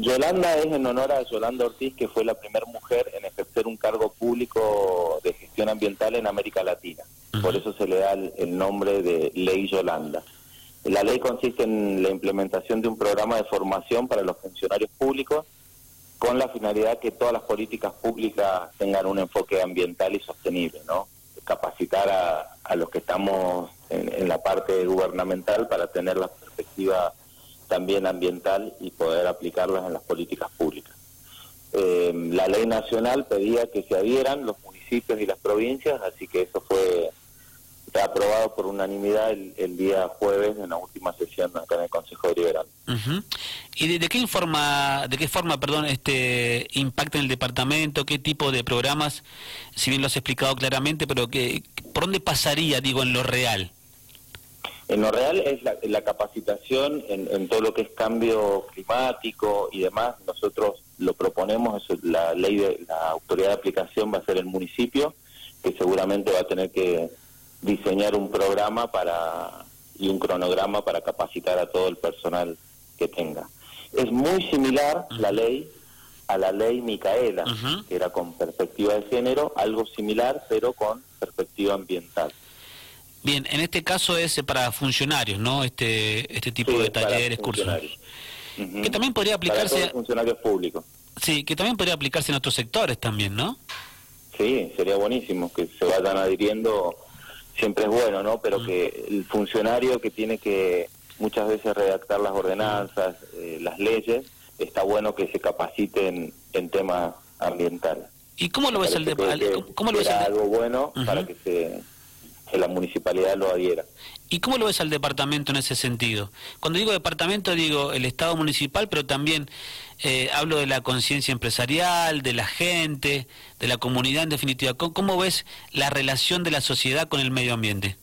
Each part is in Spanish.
Yolanda es en honor a Yolanda Ortiz, que fue la primera mujer en ejercer un cargo público de gestión ambiental en América Latina. Por eso se le da el, nombre de Ley Yolanda. La ley consiste en la implementación de un programa de formación para los funcionarios públicos con la finalidad que todas las políticas públicas tengan un enfoque ambiental y sostenible, ¿no? Capacitar a, los que estamos en, en la parte gubernamental para tener la perspectiva también ambiental y poder aplicarlas en las políticas públicas. Eh, la ley nacional pedía que se adhieran los municipios y las provincias, así que eso fue aprobado por unanimidad el, día jueves en la última sesión acá en el Consejo Deliberante. ¿Y de, qué forma, de qué forma, perdón, este impacta en el departamento? ¿Qué tipo de programas? Si bien lo has explicado claramente, pero que, ¿por dónde pasaría, digo, en lo real? En lo real es la, capacitación en, todo lo que es cambio climático y demás. Nosotros lo proponemos, la ley de la autoridad de aplicación va a ser el municipio, que seguramente va a tener que diseñar un programa para y un cronograma para capacitar a todo el personal que tenga. Es muy similar la ley a la ley Micaela, que era con perspectiva de género, algo similar, pero con perspectiva ambiental. Bien, en este caso es para funcionarios, ¿no? Este este tipo de talleres, cursos. Que también podría aplicarse para funcionarios públicos. Sí, que también podría aplicarse en otros sectores también, ¿no? Sí, sería buenísimo que se vayan adhiriendo, siempre es bueno, ¿no? Pero que el funcionario que tiene que muchas veces redactar las ordenanzas, eh, las leyes, está bueno que se capaciten en temas ambientales. ¿Y cómo lo ves el de, ¿cómo lo ves algo bueno para que se que la municipalidad lo adhiera. ¿Y cómo lo ves al departamento en ese sentido? Cuando digo departamento digo el Estado municipal, pero también eh, hablo de la conciencia empresarial, de la gente, de la comunidad en definitiva. ¿Cómo, ves la relación de la sociedad con el medio ambiente?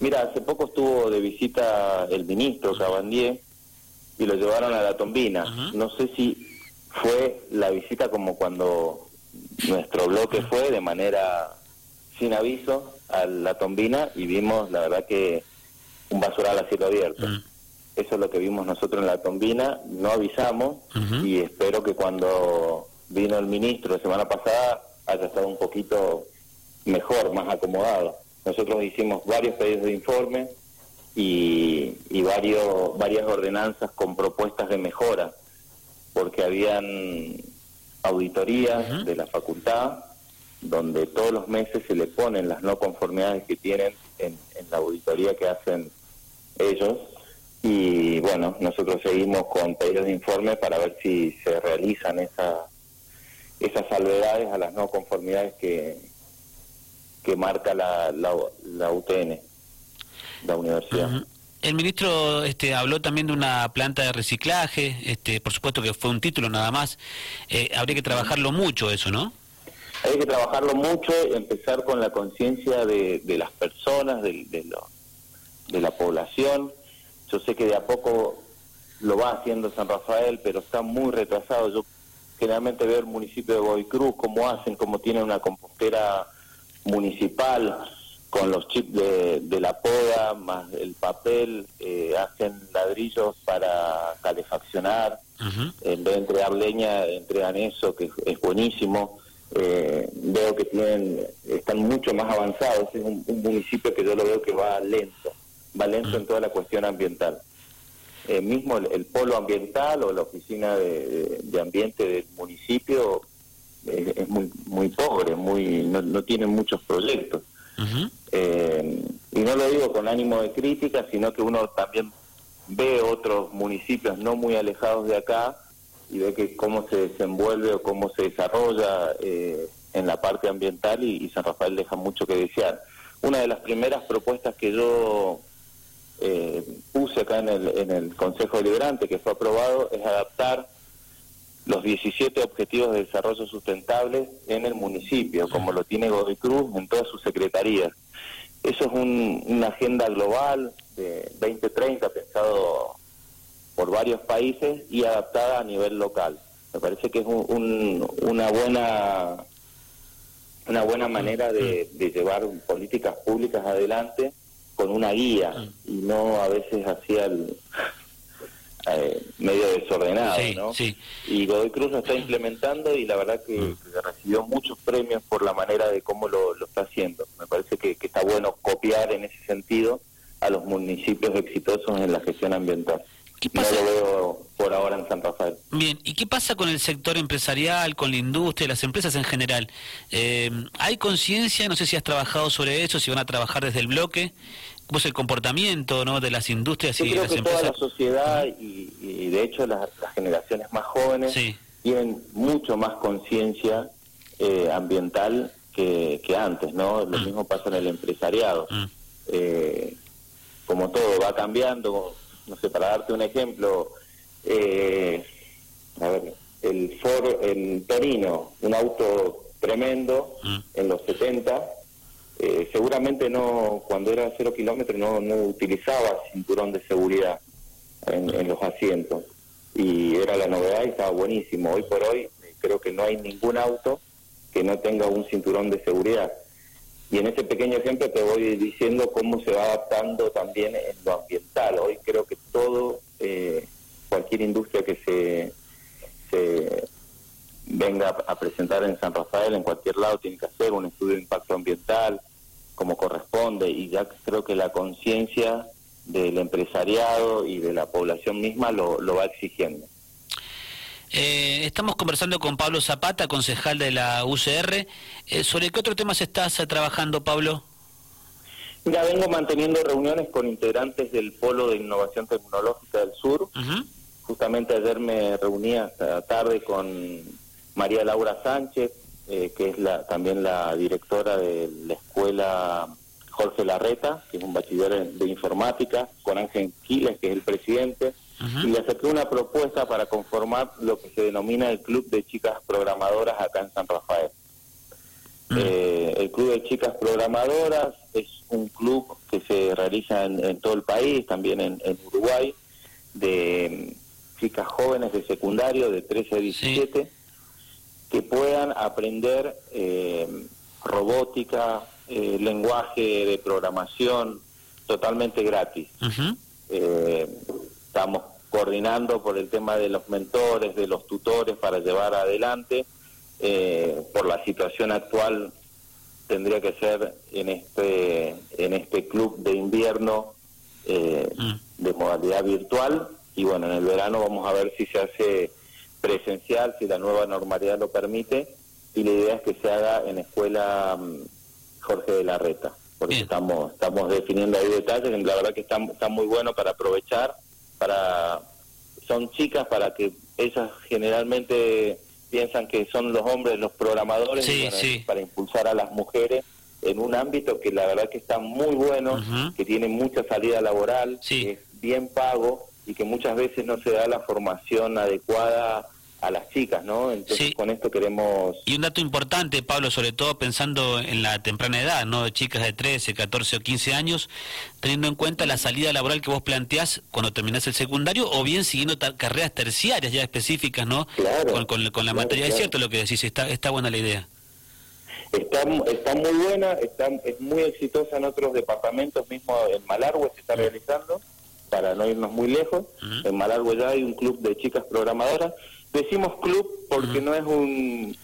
Mira, hace poco estuvo de visita el ministro Cabandier y lo llevaron a la Tombina. No sé si fue la visita como cuando nuestro bloque fue de manera sin aviso a la tombina y vimos, la verdad que un basural a cielo abierto. Mm. Eso es lo que vimos nosotros en la tombina, no avisamos y espero que cuando vino el ministro la semana pasada haya estado un poquito mejor, más acomodado. Nosotros hicimos varios pedidos de informe y, y varios, varias ordenanzas con propuestas de mejora, porque habían auditorías de la facultad donde todos los meses se le ponen las no conformidades que tienen en, la auditoría que hacen ellos. Y bueno, nosotros seguimos con pedidos de informe para ver si se realizan esas esas salvedades a las no conformidades que, que marca la, la, UTN, la universidad. El ministro este, habló también de una planta de reciclaje, este, por supuesto que fue un título nada más. Eh, habría que trabajarlo mucho eso, ¿no? Hay que trabajarlo mucho, empezar con la conciencia de, las personas, de, de, la población. Yo sé que de a poco lo va haciendo San Rafael, pero está muy retrasado. Yo generalmente veo el municipio de Boy Cruz, cómo hacen, cómo tienen una compostera municipal con los chips de, la poda, más el papel, eh, hacen ladrillos para calefaccionar, en vez de entregar leña, entregan eso, que es buenísimo eh, veo que tienen están mucho más avanzados. Es un, municipio que yo lo veo que va lento, va lento en toda la cuestión ambiental. Eh, mismo el, polo ambiental o la oficina de, ambiente del municipio eh, es muy muy pobre, muy no, no tiene muchos proyectos. Eh, y no lo digo con ánimo de crítica, sino que uno también ve otros municipios no muy alejados de acá y ve que cómo se desenvuelve o cómo se desarrolla eh, en la parte ambiental y, San Rafael deja mucho que desear. Una de las primeras propuestas que yo eh, puse acá en el, en el Consejo Deliberante, que fue aprobado, es adaptar los 17 Objetivos de Desarrollo Sustentable en el municipio, como lo tiene Godoy Cruz en todas sus secretarías. Eso es una agenda global de 2030 pensado por varios países y adaptada a nivel local. Me parece que es una buena una buena manera de, llevar políticas públicas adelante con una guía y no a veces hacia el eh, medio desordenado, Sí, ¿no? sí. Y Godoy Cruz lo está implementando y la verdad que, Mm. que recibió muchos premios por la manera de cómo lo, lo está haciendo. Me parece que, que está bueno copiar en ese sentido a los municipios exitosos en la gestión ambiental. ¿Qué No lo veo por ahora en San Rafael. Bien, ¿y qué pasa con el sector empresarial, con la industria, las empresas en general? Eh, ¿Hay conciencia? No sé si has trabajado sobre eso, si van a trabajar desde el bloque. ¿Cómo es el comportamiento ¿no? de las industrias Yo y creo las que toda empresas? la sociedad y, y de hecho las, las generaciones más jóvenes Sí. tienen mucho más conciencia eh, ambiental que, que antes, ¿no? Lo Mm. mismo pasa en el empresariado. Mm, Eh, como todo va cambiando, no sé, para darte un ejemplo, eh, a ver, el Ford en Torino, un auto tremendo Mm. en los 70, eh, seguramente no, cuando era cero kilómetros no, no utilizaba cinturón de seguridad en, en los asientos y era la novedad y estaba buenísimo. Hoy por hoy eh, creo que no hay ningún auto que no tenga un cinturón de seguridad. Y en ese pequeño ejemplo te voy diciendo cómo se va adaptando también en lo ambiental. Hoy creo que todo, eh, cualquier industria que se, venga a presentar en San Rafael, en cualquier lado, tiene que hacer un estudio de impacto ambiental como corresponde. Y ya creo que la conciencia del empresariado y de la población misma lo va exigiendo. Eh, estamos conversando con Pablo Zapata, concejal de la UCR. Eh, ¿Sobre qué otro tema se estás eh, trabajando, Pablo? Mira, vengo manteniendo reuniones con integrantes del Polo de Innovación Tecnológica del Sur. Ujú. Justamente ayer me reuní hasta tarde con María Laura Sánchez, eh, que es la, también la directora de la escuela Jorge Larreta, que es un bachiller de informática, con Ángel Quiles, que es el presidente, Y le acerqué una propuesta para conformar lo que se denomina el Club de Chicas Programadoras acá en San Rafael. Eh, el Club de Chicas Programadoras es un club que se realiza en, en todo el país, también en, en Uruguay, de mm, chicas jóvenes de secundario de 13 a 17, que puedan aprender eh, robótica, eh, lenguaje de programación totalmente gratis. Eh, estamos coordinando por el tema de los mentores, de los tutores para llevar adelante. Eh, por la situación actual tendría que ser en este en este club de invierno eh, Mm. de modalidad virtual y bueno en el verano vamos a ver si se hace presencial si la nueva normalidad lo permite y la idea es que se haga en escuela mm, Jorge de la Reta porque Bien. estamos estamos definiendo ahí detalles la verdad que está, está muy bueno para aprovechar para son chicas para que ellas generalmente piensan que son los hombres los programadores Sí, sí. para impulsar a las mujeres en un ámbito que la verdad que está muy bueno, que tiene mucha salida laboral, Sí. que es bien pago y que muchas veces no se da la formación adecuada a las chicas, ¿no? Entonces Sí. con esto queremos Y un dato importante, Pablo, sobre todo pensando en la temprana edad, ¿no? De chicas de 13, 14 o 15 años, teniendo en cuenta la salida laboral que vos planteás cuando terminás el secundario, o bien siguiendo ta- carreras terciarias ya específicas, ¿no? Claro, con, con- con la claro, materia. Es cierto lo que decís, está, está buena la idea. Está, está muy buena, está, es muy exitosa en otros departamentos, mismo en Malargüe se está realizando, para no irnos muy lejos. En Malargüe ya hay un club de chicas programadoras. Decimos club porque no es un...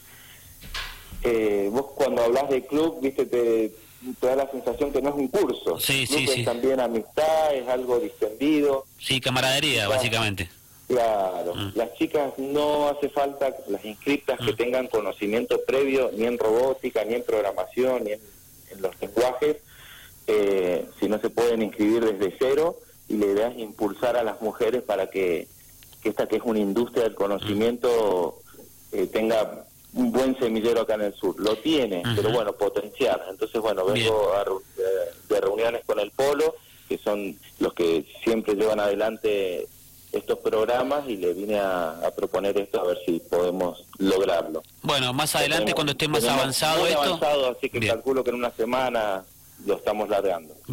eh, vos cuando hablas de club, viste, te, te da la sensación que no es un curso. Sí, club sí, es sí. también amistad, es algo distendido. Sí, camaradería, Claro. básicamente. Claro, Mm. las chicas no hace falta, las inscriptas, que Mm. tengan conocimiento previo ni en robótica, ni en programación, ni en, en los lenguajes, eh, si no se pueden inscribir desde cero y la idea es impulsar a las mujeres para que, que esta que es una industria del conocimiento eh, tenga un buen semillero acá en el sur. Lo tiene, pero bueno, potenciar. Entonces, bueno, Bien. vengo a reu- de, reuniones con el Polo, que son los que siempre llevan adelante estos programas y le vine a, a proponer esto a ver si podemos lograrlo. Bueno, más adelante, Tenemos- cuando esté más avanzado muy esto. avanzado, así que Bien. calculo que en una semana lo estamos largando.